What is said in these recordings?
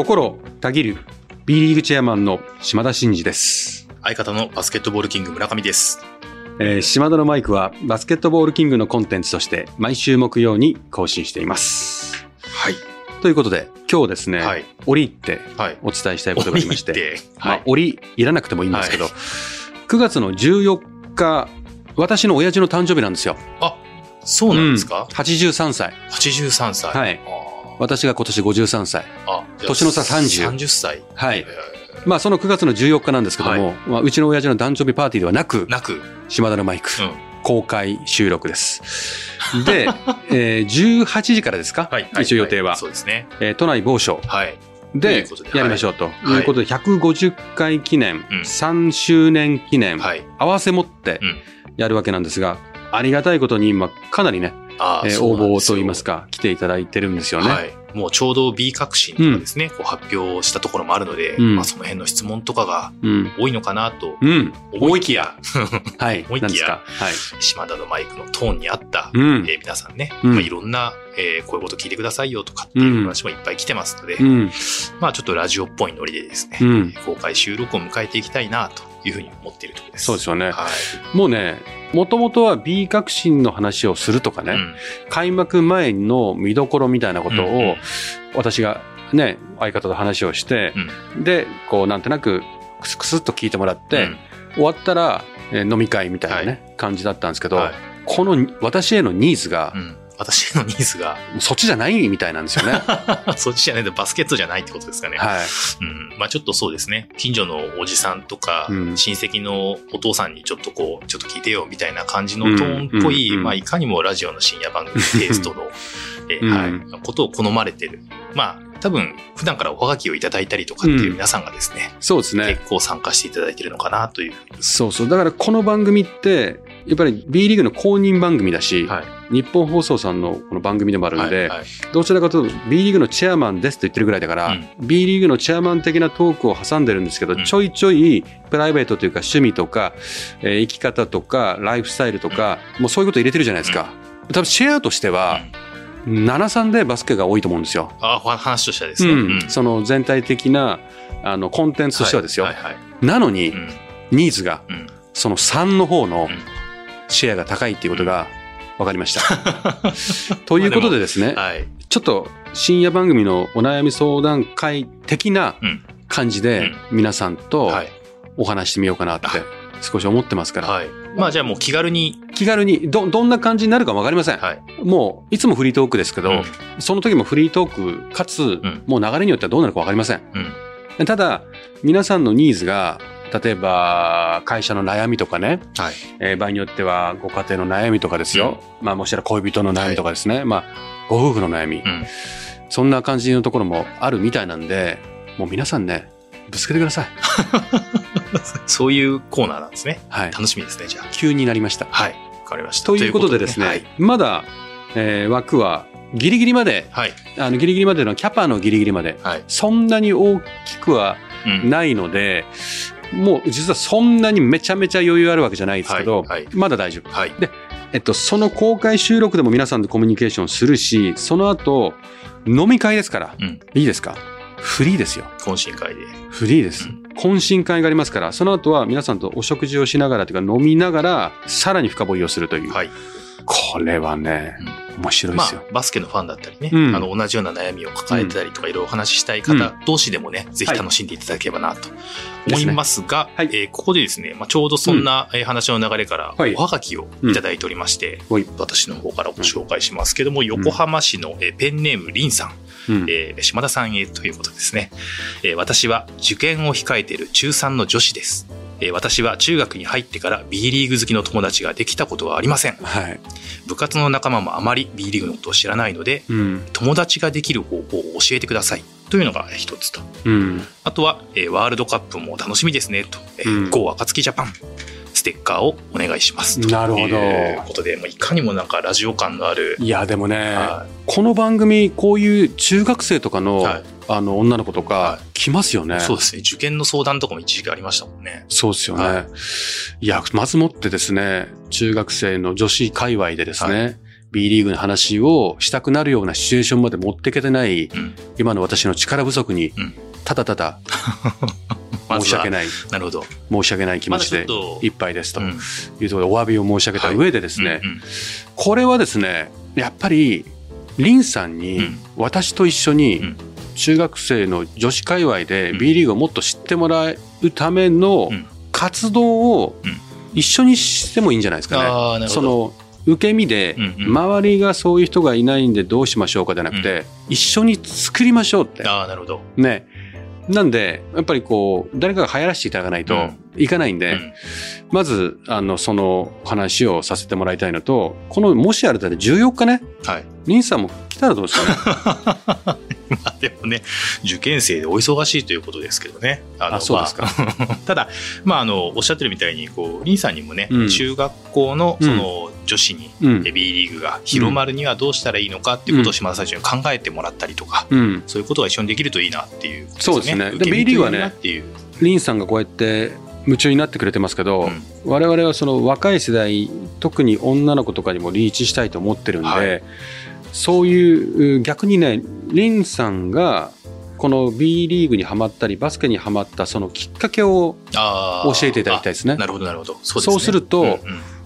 心たぎる B リーグチェアマンの島田真二です。相方のバスケットボールキング村上です。えー島田のマイクはバスケットボールキングのコンテンツとして毎週木曜に更新しています。はい。ということで今日ですね、はい。折ってはい。お伝えしたいことがありまして、折ってまあはい、折いらなくてもいいんですけど、はい9月の14日、私の親父の誕生日なんですよ。あ、そうなんですか、うん ?83 歳。?83 歳。はいあ私が今年53歳。ーあ。年の差30 30歳。はいえ。まあその9月の14日なんですけども、まあ、うちの親父の誕生日パーティーではなくー、なく、島田のマイク、うん。公開収録です。で、えー18時からですか、はい。一応予定は、そうですね。えー都内某所はい。でやりましょうといいうことで、150回記念、うん3周年記念、はい。合わせ持ってうんやるわけなんですが、ありがたいことに今かなりね、えー応募といいますか、来ていただいてるんですよね。はい。もうちょうど B 革新とかですね、こう発表したところもあるので、うんまあその辺の質問とかがうん。多いのかなとうん。思いきや、はい。思いきやはい。島田のマイクのトーンに合った、うんえ。ー皆さんね、うんまあ、いろんな、えーこういうこと聞いてくださいよとかっていう話もいっぱい来てますので、うん。まあちょっとラジオっぽいノリでですね、うん。公開収録を迎えていきたいなというふうに思っているところです。そうですよね。はい。もうね、もともとは B 革新の話をするとかね、うん。開幕前の見どころみたいなことうんうんを、私がね、相方と話をして、で、こうなんとなくクスクスっと聞いてもらって、うん。終わったら、えー飲み会みたいなね、感じだったんですけど、はい。この私へのニーズがう、ん私のニーズが、そっちじゃないみたいなんですよね。は そっちじゃないとバスケットじゃないってことですかね。い。うん。まあちょっとそうですね。近所のおじさんとか、うん親戚のお父さんにちょっとこう、ちょっと聞いてよみたいな感じのトーンっぽい、うんうんまあいかにもラジオの深夜番組テイストの、えーうんはい、ことを好まれてる。まあ多分普段からおはがきをいただいたりとかっていう皆さんがですね、そうですね。結構参加していただいてるのかなという。そうそう。だからこの番組って、やっぱり B リーグの公認番組だし、はい。日本放送さんのこの番組でもあるんで、はいはい。どちらかというと B リーグのチェアマンですと言ってるぐらいだから、うん。B リーグのチェアマン的なトークを挟んでるんですけど、うん。ちょいちょいプライベートというか趣味とか、えー生き方とかライフスタイルとか、もうそういうこと入れてるじゃないですか。多分シェアとしては、73でバスケが多いと思うんですよ。あ話としてはですね。うん。その全体的なあのコンテンツとしてはですよ。はいはいはい。なのに、うん。ニーズがうん。その3の方のうんシェアが高いっていうことが分かりました。ということでですね、はい。ちょっと深夜番組のお悩み相談会的なうん感じで皆さんとはい。お話してみようかなって少し思ってますから、はい。まあじゃあもう気軽に、気軽にどどんな感じになるか分かりません。はい。もういつもフリートークですけど、うんその時もフリートークかつ、んもう流れによってはどうなるか分かりません。うん。ただ皆さんのニーズが例えば会社の悩みとかね、はい。えー場合によってはご家庭の悩みとかですよ、まあもしくは恋人の悩みとかですね、まあご夫婦の悩み、うん。そんな感じのところもあるみたいなんでもう皆さんねぶつけてください そういうコーナーなんですね。はい楽しみですね、じゃあ。急になりましたはい。わかりました。ということでですねはい。まだ、えー枠はギリギリまではい。あのギリギリまでのキャパのギリギリまではい。そんなに大きくはうん。ないので、もう実はそんなにめちゃめちゃ余裕あるわけじゃないですけど、はいはいまだ大丈夫はい。えっと、その公開収録でも皆さんとコミュニケーションするし、その後、飲み会ですから、うんいいですか？フリーですよ。懇親会で。フリーです。うん懇親会がありますから、その後は皆さんとお食事をしながらというか飲みながら、さらに深掘りをするという。はい。これはね、面白いでますよ。あ、バスケのファンだったりね、うん。あの、同じような悩みを抱えてたりとか、いろいろお話ししたい方同士でもね、ぜひ楽しんでいただければなと思いますが、はい。えーここでですね、まあ、ちょうどそんなえー話の流れから、はい。おはがきをいただいておりまして、はい。私の方からご紹介しますけども、横浜市のえーペンネームりんさん、うん。えー島田さんへということですね、えー私は受験を控えている中3の女子です。えー私は中学に入ってから B リーグ好きの友達ができたことはありません。はい。部活の仲間もあまり B リーグのことを知らないので、うん。友達ができる方法を教えてくださいというのが一つと。うん。あとは、えーワールドカップも楽しみですねと。えーうん GO 暁ジャパン。ステッカーをお願いします。なるほどということで、もういかにもなんかラジオ感のある。いや、でもね、はこの番組、こういう中学生とかの、はいあの、女の子とかは、来ますよね。いそうですね。受験の相談とかも一時期ありましたもんね。そうですよね。、はいや、まずもってですね、中学生の女子界隈でですね、B リーグの話をしたくなるようなシチュエーションまで持っていけてない、うん今の私の力不足にうん、ただただ ま申し訳ない、なるほど。申し訳ない気持ちでいっぱいですと。うん。いうところでお詫びを申し上げた上でですね、うんうんこれはですね、やっぱり、リンさんにうん、私と一緒うにん、中学生の女子界隈でうん。B リーグをもっと知ってもらうためのうん。活動をうん。一緒にしてもいいんじゃないですかね。その受け身で周りがそういう人がいないんでどうしましょうかじゃなくて、一緒に作りましょうって。ああ、なるほど。ね。なんで、やっぱりこう、誰かが流行らせていただかないとうん。いかないんで、うんまず、あの、その話をさせてもらいたいのと、この、もしあれだって14日ね、はい。リンさんも来たらどうですかね。まあでもね、受験生でお忙しいということですけどね。ああそうですかまあ ただ、まあ、あの、おっしゃってるみたいに、こう、リンさんにもね、うん中学校の、その、女子に、うん。B リーグが広まるにはどうしたらいいのかっていうことを島田さんに考えてもらったりとか、うん。そういうことが一緒にできるといいなっていうことそうですね B リーグはね。リンさんがこうやって夢中になってくれてますけど、うん。我々はその若い世代、特に女の子とかにもリーチしたいと思ってるんで、はい。そういう、逆にね、リンさんが、この B リーグにはまったり、バスケにはまったそのきっかけを教えていただきたいですね。あ。なるほど、なるほど。そうね。するとうんうん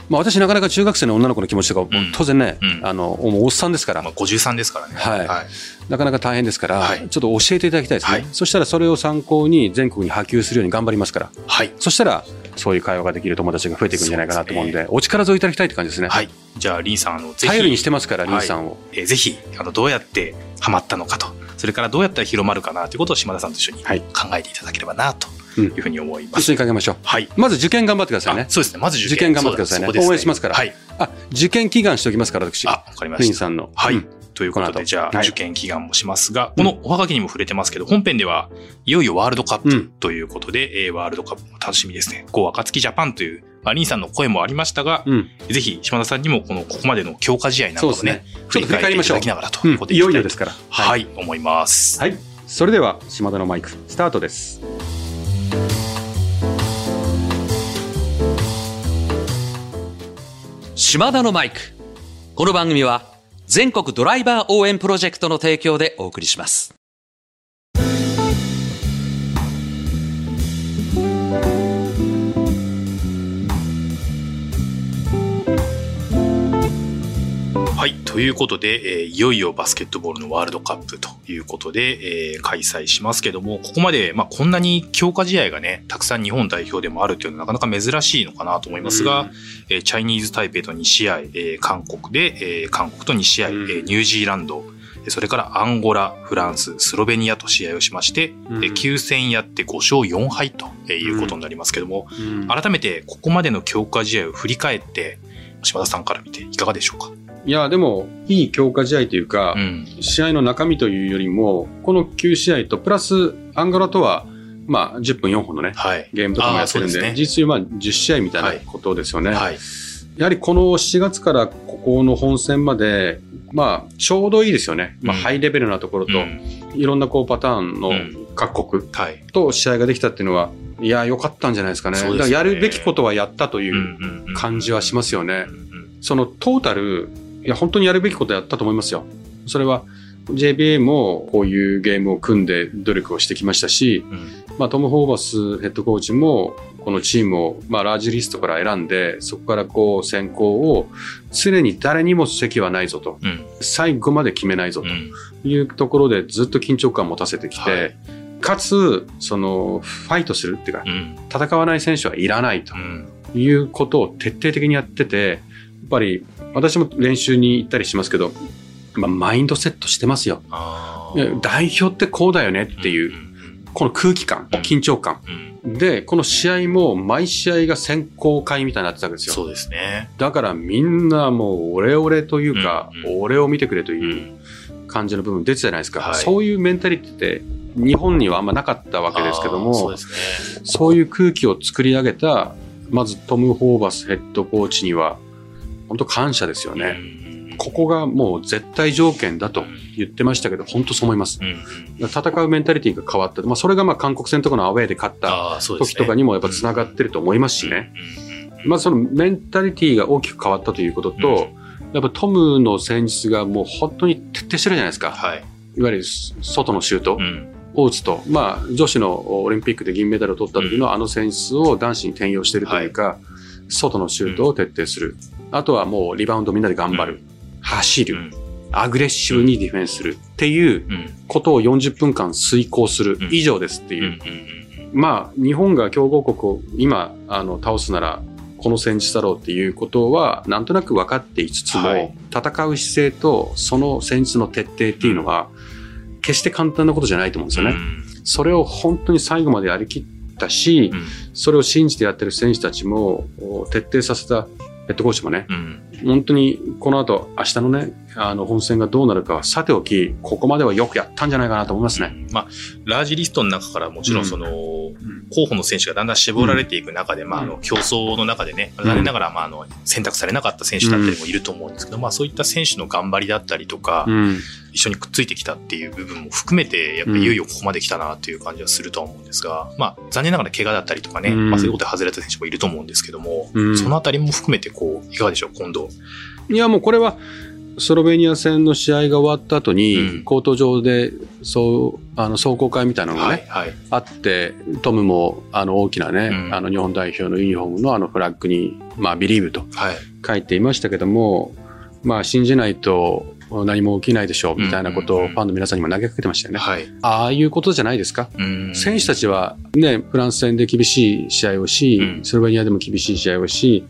まあ、私なかなか中学生の女の子の気持ちとか、ん当然ね、うんあの、おっさんですから、まあ、53ですからね。はいはい。なかなか大変ですから、はいちょっと教えていただきたいですね、はいそしたらそれを参考に全国に波及するように頑張りますから、はい。そしたら、そういう会話ができる友達が増えていくんじゃないかなと思うんで、お力添えいただきたいって感じですね。はい。じゃあ、リンさん、あの、ぜひ。頼りにしてますから、はいリンさんを。えーぜひ、あの、どうやってハマったのかと、それからどうやったら広まるかなということを島田さんと一緒にはい考えていただければな、とうんいうふうに思います。一緒にかけましょう。はい。まず受験頑張ってくださいねあ。そうですね。まず受験。頑張ってくださいね応援しますからはい。あ、受験祈願しておきますから、私。あ、わかりました。さんの。はいうんということで、じゃあ、はい受験祈願もしますが、このおはがきにも触れてますけど、本編では、いよいよワールドカップうんということで、えーワールドカップも楽しみですね。こう、暁ジャパンという、まあ、リンさんの声もありましたが、うん。ぜひ、島田さんにも、この、ここまでの強化試合なんかもそうですね、ちょっと振り返りましょうきながらとうんいうことでいよいよきたですから。はいい、思います。はい。それでは、島田のマイク、スタートです。島田のマイク。この番組は全国ドライバー応援プロジェクトの提供でお送りします。はい。ということで、えーいよいよバスケットボールのワールドカップということで、えー開催しますけども、ここまで、まあ、こんなに強化試合がね、たくさん日本代表でもあるというのはなかなか珍しいのかなと思いますが、うん。えーチャイニーズ・タイペイと2試合、えー韓国で、えー韓国と2試合、うん。えーニュージーランド、えーそれからアンゴラ、フランス、スロベニアと試合をしまして、うん。えー9戦やって5勝4敗ということになりますけども、うん。改めてここまでの強化試合を振り返って、島田さんから見ていかがでしょうか？いや、でも、いい強化試合というか、うん。試合の中身というよりも、この9試合と、プラス、アンゴラとは、まあ、10分4本のね、はい。ゲームとかもやってるんで、ですね実質まあ10試合みたいなことですよね。はい。やはりこの4月からここの本戦まで、まあ、ちょうどいいですよね。まあ、うんハイレベルなところと、うんいろんなこうパターンのうん各国はい。と試合ができたっていうのは、いや、良かったんじゃないですかね。ねやるべきことはやったというう感じはしますよね。そのトータル、いや、本当にやるべきことやったと思いますよ。それは、JBA もこういうゲームを組んで努力をしてきましたし、うん。まあ、トム・ホーバスヘッドコーチも、このチームを、まあ、ラージリストから選んで、そこからこう、選考を、常に誰にも席はないぞと、うん。最後まで決めないぞうん。というところで、ずっと緊張感を持たせてきて、はいかつ、その、ファイトするっていうかう、ん。戦わない選手はいらないとうん。いうことを徹底的にやってて、やっぱり、私も練習に行ったりしますけど、まあ、マインドセットしてますよ。代表ってこうだよねっていう、この空気感、うん緊張感。うんで、この試合も毎試合が選考会みたいになってたわけですよ。そうですね。だからみんなもうオレオレというか、うん俺を見てくれとういうん感じの部分出てたじゃないですか。はいそういうメンタリティって日本にはあんまなかったわけですけども、そうね。そういう空気を作り上げた、まずトム・ホーバスヘッドコーチには、本当感謝ですよね。うんここがもう絶対条件だと言ってましたけど、本当そう思います。うん戦うメンタリティが変わった。まあ、それがまあ韓国戦とかのアウェーで勝った時とかにもやっぱ繋がってると思いますしね。まずそのメンタリティが大きく変わったということと、やっぱトムの戦術がもう本当に徹底してるじゃないですか。はい。いわゆる外のシュートうん。を打つと、まあ、女子のオリンピックで銀メダルを取った時のあの戦術を男子に転用しているというか、外のシュートを徹底する。あとはもうリバウンドみんなで頑張る。走る。うん。アグレッシブにディフェンスする。っていううん。ことを40分間遂行するうん以上ですってうん。ういう。ん。まあ、日本が強豪国を今、あの、倒すなら、この戦術だろうっていうことは、なんとなく分かっていつつも、はい戦う姿勢と、その戦術の徹底っていうのは、決して簡単なことじゃないと思うんですよね。それを本当に最後までやりきったし、うん。それを信じてやってる選手たちも、お徹底させたヘッドコーチもね、うん。本当にこの後、明日のね、あの、本戦がどうなるかはさておき、ここまではよくやったんじゃないかなと思いますね。まあ、ラージリストの中からもちろんその、候補の選手がだんだん絞られていく中で、まあ、あの、競争の中でね、残念ながら、まあ、あの、選択されなかった選手だったりもいると思うんですけど、まあ、そういった選手の頑張りだったりとか、うん。一緒にくっついてきたっていう部分も含めて、やっぱりいよいよここまで来たなっていう感じはするとは思うんですが、まあ、残念ながら怪我だったりとかね、うん。まあ、そういうことで外れた選手もいると思うんですけども、うん。そのあたりも含めて、こう、いかがでしょう、今度。いや、もうこれは、スロベニア戦の試合が終わった後に、うんコート上で、そう、あの、壮行会みたいなのがね、はい、はい。あって、トムも、あの、大きなね、うんあの、日本代表のユニフォームのあのフラッグに、まあ、ビリーブとはい。書いていましたけども、まあ、信じないと何も起きないでしょう、みたいなことをファンの皆さんにも投げかけてましたよね。はい。ああいうことじゃないですか？うん選手たちはね、フランス戦で厳しい試合をし、うんスロベニアでも厳しい試合をし、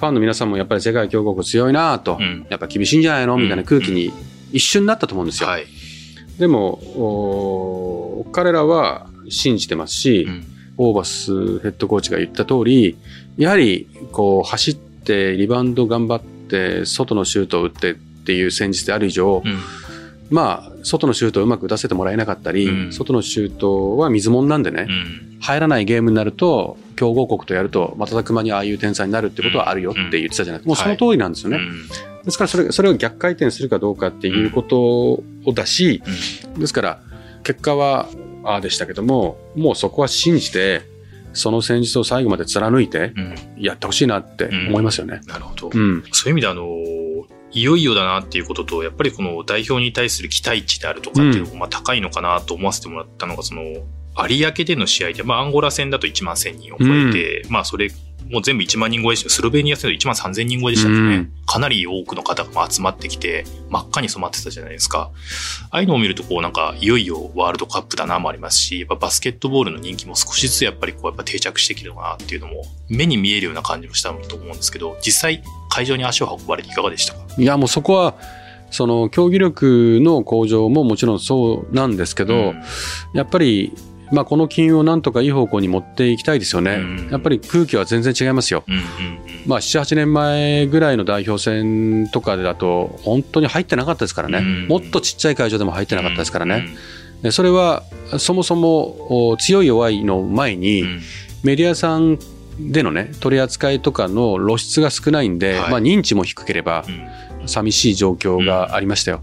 ファンの皆さんもやっぱり世界強国強いなと、うん。やっぱ厳しいんじゃないの？みたいな空気に一瞬なったと思うんですよ。はい。でも、お彼らは信じてますし、うん。オーバスヘッドコーチが言った通り、やはりこう走ってリバウンド頑張って外のシュートを打ってっていう戦術である以上、うん。まあ外のシュートをうまく打たせてもらえなかったり、うん。外のシュートは水物なんでね、うん。入らないゲームになると強豪国とやると瞬く間にああいう点差になるってことはあるよって言ってたじゃないですか。もうその通りなんですよね。うんですからそれそれを逆回転するかどうかっていうことをだし、ですから結果はああでしたけどももうそこは信じてその戦術を最後まで貫いてうんやってほしいなって思いますよね。なるほど。うん。そういう意味であの、いよいよだなっていうことと、やっぱりこの代表に対する期待値であるとかっていうのもまあ高いのかなと思わせてもらったのが、その、有明での試合で、まあアンゴラ戦だと1万1000人を超えて、まあそれ、もう全部1万人超えでした。スロベニア戦だと1万3000人超えでしたっけね、うん。かなり多くの方がまあ集まってきて、真っ赤に染まってたじゃないですか。ああいうのを見ると、こうなんか、いよいよワールドカップだなもありますし、やっぱバスケットボールの人気も少しずつやっぱりこうやっぱ定着してきてるのかなっていうのも、目に見えるような感じもしたと思うんですけど、実際会場に足を運ばれていかがでしたか？いやもうそこはその競技力の向上ももちろんそうなんですけど、うん。やっぱり、まあ、この金融をなんとかいい方向に持っていきたいですよね。うんやっぱり空気は全然違いますよ。うんうんまあ、7、8年前ぐらいの代表戦とかだと、本当に入ってなかったですからね。うんもっとちっちゃい会場でも入ってうん。なかったですからね。でそれは、そもそもお強い弱いの前に、うん。メディアさんでのね、取り扱いとかの露出が少ないんで、はいまあ認知も低ければう、ん寂しい状況がありましたよ。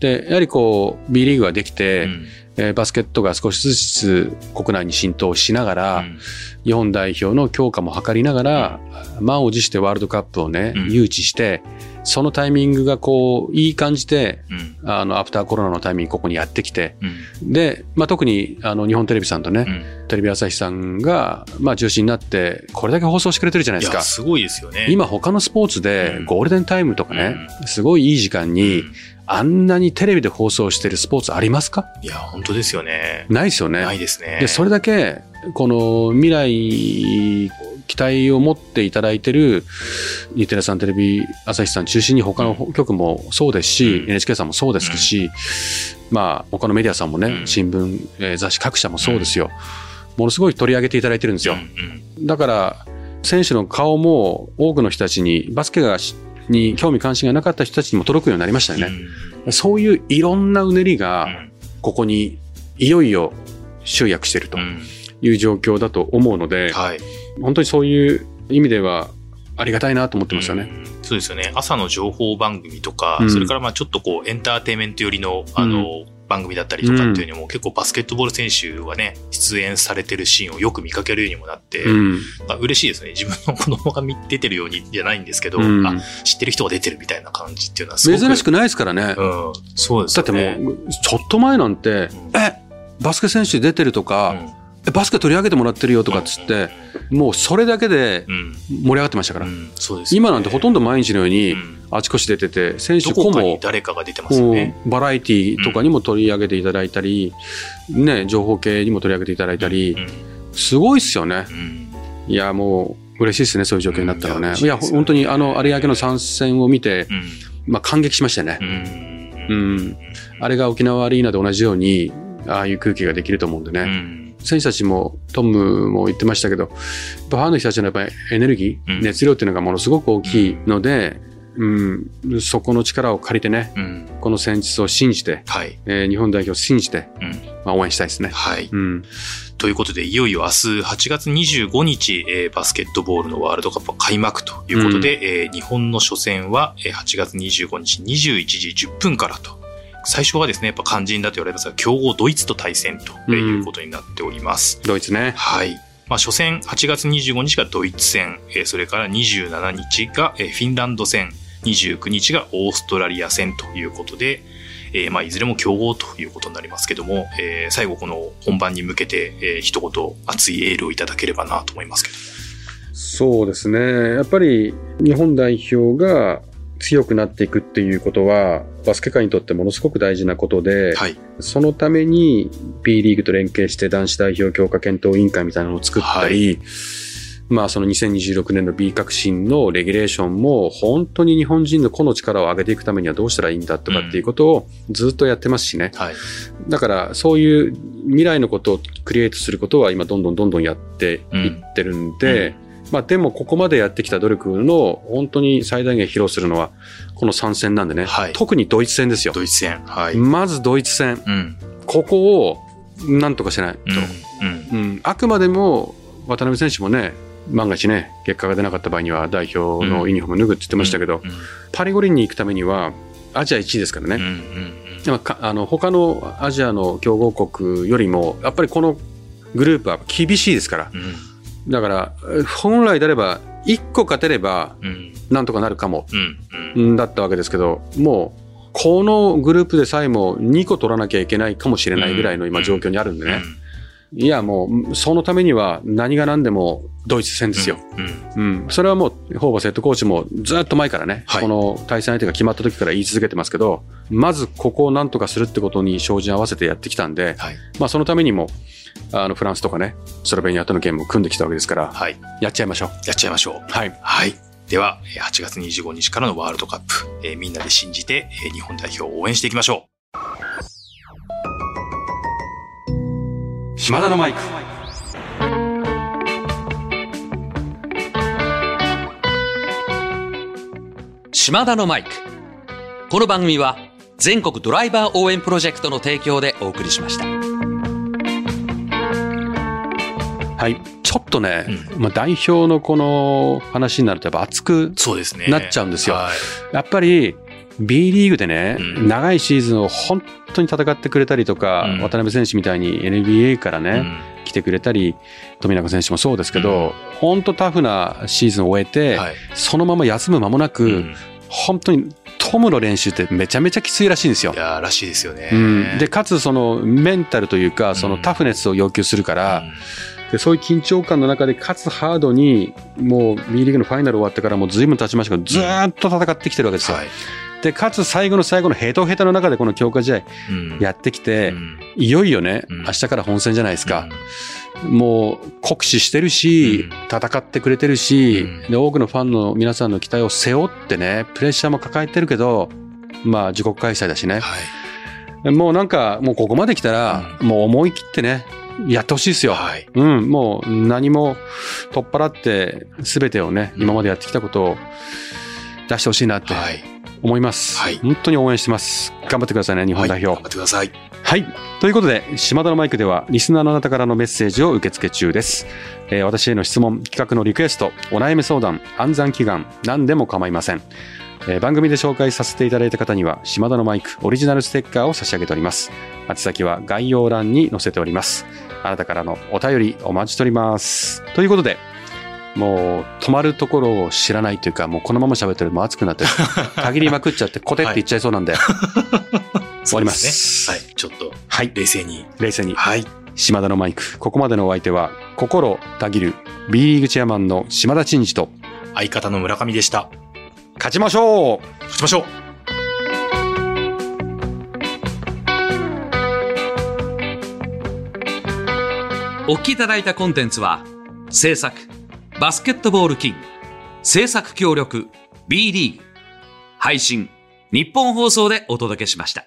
で、やはりこう、B リーグができて、うんえーバスケットが少しずつ国内に浸透しながら、うん。日本代表の強化も図りながら、満を持してワールドカップをね、うん。誘致して、そのタイミングがこう、いい感じで、うん。あの、アフターコロナのタイミングここにやってきて、うん。で、まあ、特に、あの、日本テレビさんとね、うん。テレビ朝日さんが、まあ、中心になって、これだけ放送してくれてるじゃないですか。すごいですよね。今他のスポーツでうん。ゴールデンタイムとかね、すごいいい時間に、あんなにテレビで放送してるスポーツありますか？いや、本当ですよね。ないですよね。ないですね。で、それだけ、この未来、期待を持っていただいてる、日テレさん、テレビ朝日さん中心に他の局もそうですし、うん NHK さんもそうですし、まあ、他のメディアさんもね、うん新聞、えー雑誌各社もそうですよ。ものすごい取り上げていただいてるんですよ。うんだから、選手の顔も多くの人たちに、バスケがしに興味関心がなかった人たちにも届くようになりましたようんね。そういういろんなうねりが、うんここにいよいよ集約しているとうんいう状況だと思うので、はい。本当にそういう意味ではありがたいなと思ってますよね。うんそうですよね。朝の情報番組とか、うんそれからまあちょっとこうエンターテインメント寄りの、あの、番組だったりとかっていうのも、結構バスケットボール選手はね、出演されてるシーンをよく見かけるようにもなって、うん。まあ嬉しいですね。自分の子供が見出てるようにじゃないんですけど、うんあ、知ってる人が出てるみたいな感じっていうのはすごく。珍しくないですからね。うん、そうですだって。もう、ちょっと前なんて、うんえ、バスケ選手出てるとか、えバスケ取り上げてもらってるよとかっつって、もうそれだけでうん、うん、盛り上がってましたから。ね今なんてほとんど毎日のようにうんあちこち出てて、選手個も、誰かが出てますよね。うんバラエティとかにも取り上げていただいたり、ね、情報系にも取り上げていただいたり、うんすごいっすよね。うんいや、もう嬉しいですね、そういう状況になったらね。うんいやね本当にあの、有明の参戦を見て、うんまあ感激しましたよね。うんうんあれが沖縄アリーナで同じように、ああいう空気ができると思うんでね。うん選手たちも、トムも言ってましたけど、ファンの人たちのやっぱりエネルギー、うん熱量っていうのがものすごく大きいので、うん、そこの力を借りてね、うんこの戦術を信じて、はい。えー日本代表を信じて、うんまあ、応援したいですね。はい。うん。ということで、いよいよ明日8月25日、えーバスケットボールのワールドカップは開幕ということで、えー日本の初戦はえー8月25日21時10分からと。最初はですね、やっぱ肝心だと言われますが、強豪ドイツと対戦とえーいうことになっております。ドイツね。はい。まあ、初戦8月25日がドイツ戦、えーそれから27日がえーフィンランド戦、29日がオーストラリア戦ということで、えーまあ、いずれも強豪ということになりますけども、えー最後この本番に向けて、えー一言熱いエールをいただければなと思いますけど。そうですね。やっぱり日本代表が強くなっていくっていうことは、バスケ界にとってものすごく大事なことで、はい。そのために B リーグと連携して男子代表強化検討委員会みたいなのを作ったり、まあその2026年の B 革新のレギュレーションも本当に日本人の個の力を上げていくためにはどうしたらいいんだとかっていうことをずっとやってますしね。はい。だからそういう未来のことをクリエイトすることは今どんどんどんどんやっていってるんで、まあでもここまでやってきた努力の本当に最大限披露するのはこの3戦なんでね、はい特にドイツ戦ですよ。ドイツ戦。はい。まずドイツ戦。うん。ここをなんとかしないと。うん。うんあくまでも渡辺選手もね、万が一ね、結果が出なかった場合には代表のユニフォーム脱ぐって言ってましたけど、うん。パリ五輪に行くためにはアジア1位ですからね。うん。うん。あの他のアジアの強豪国よりも、やっぱりこのグループは厳しいですから。うん。だから、本来であれば、1個勝てれば、うん。なんとかなるかも、うん。んだったわけですけど、もう、このグループでさえも2個取らなきゃいけないかもしれないぐらいの今状況にあるんでね。いや、もう、そのためには何が何でもドイツ戦ですよ。うん。うん。それはもう、ホーバスヘッドコーチもずっと前からね、はいこの対戦相手が決まった時から言い続けてますけど、まずここをなんとかするってことに照準合わせてやってきたんで、はい。まあそのためにも、あの、フランスとかね、スロベニアとのゲームを組んできたわけですから、はい。やっちゃいましょう。やっちゃいましょう。はい。はい。では、えー8月25日からのワールドカップ、えーみんなで信じて、えー日本代表を応援していきましょ島田のマイク。島田のマイク。この番組は全国ドライバー応援プロジェクトの提供でお送りしました。はい。ちょっとね、うまあ代表のこの話になるとやっぱ熱く。なっちゃうんですよはい。やっぱり B リーグでね、うん長いシーズンを本当に戦ってくれたりとか、うん渡辺選手みたいに NBA からね、来てくれたり、富永選手もそうですけど、本当タフなシーズンを終えうて、んはい。そのまま休む間もなく、うん本当にトムの練習ってめちゃめちゃきついらしいんですよい。やーらしいですよね。うん、でかつそのメンタルというかそのタフネスを要求するから、でそういう緊張感の中でかつハードにもう B リーグのファイナル終わってからもうずいぶん経ちましたけどずーっと戦ってきてるわけですよ。はい。でかつ最後の最後のヘトヘトの中でこの強化試合うんやってきて、うんいよいよね、うん明日から本戦じゃないですか。もう酷使してるし、うん戦ってくれてるし、うんで多くのファンの皆さんの期待を背負ってねプレッシャーも抱えてるけどまあ自国開催だしね、はい。もうなんかもうここまで来たら、もう思い切ってねやってほしいですよ。はい。うん、もう何も取っ払って全てをね今までやってきたことを出してほしいなってはい。思います、はい本当に応援してます頑張ってくださいね日本代表はい頑張ってください。はい。ということで、島田のマイクでは、リスナーのあなたからのメッセージを受け付け中です。えー私への質問、企画のリクエスト、お悩み相談、暗算祈願、何でも構いません。えー番組で紹介させていただいた方には島田のマイクオリジナルステッカーを差し上げております宛先は概要欄に載せておりますあなたからのお便りお待ちしておりますということでもう止まるところを知らないというかもうこのまま喋ってるともう熱くなって 限りまくっちゃってコテって言っちゃいそうなんで、終わります。ね。はい。ちょっと、はい。冷静に。冷静に。はい。島田のマイク。ここまでのお相手は心たぎる B リーグチェアマンの島田真二と相方の村上でした。勝ちましょう。勝ちましょう。お聞きいただいたコンテンツは、制作、バスケットボールキング、制作協力、B リーグ、配信、日本放送でお届けしました。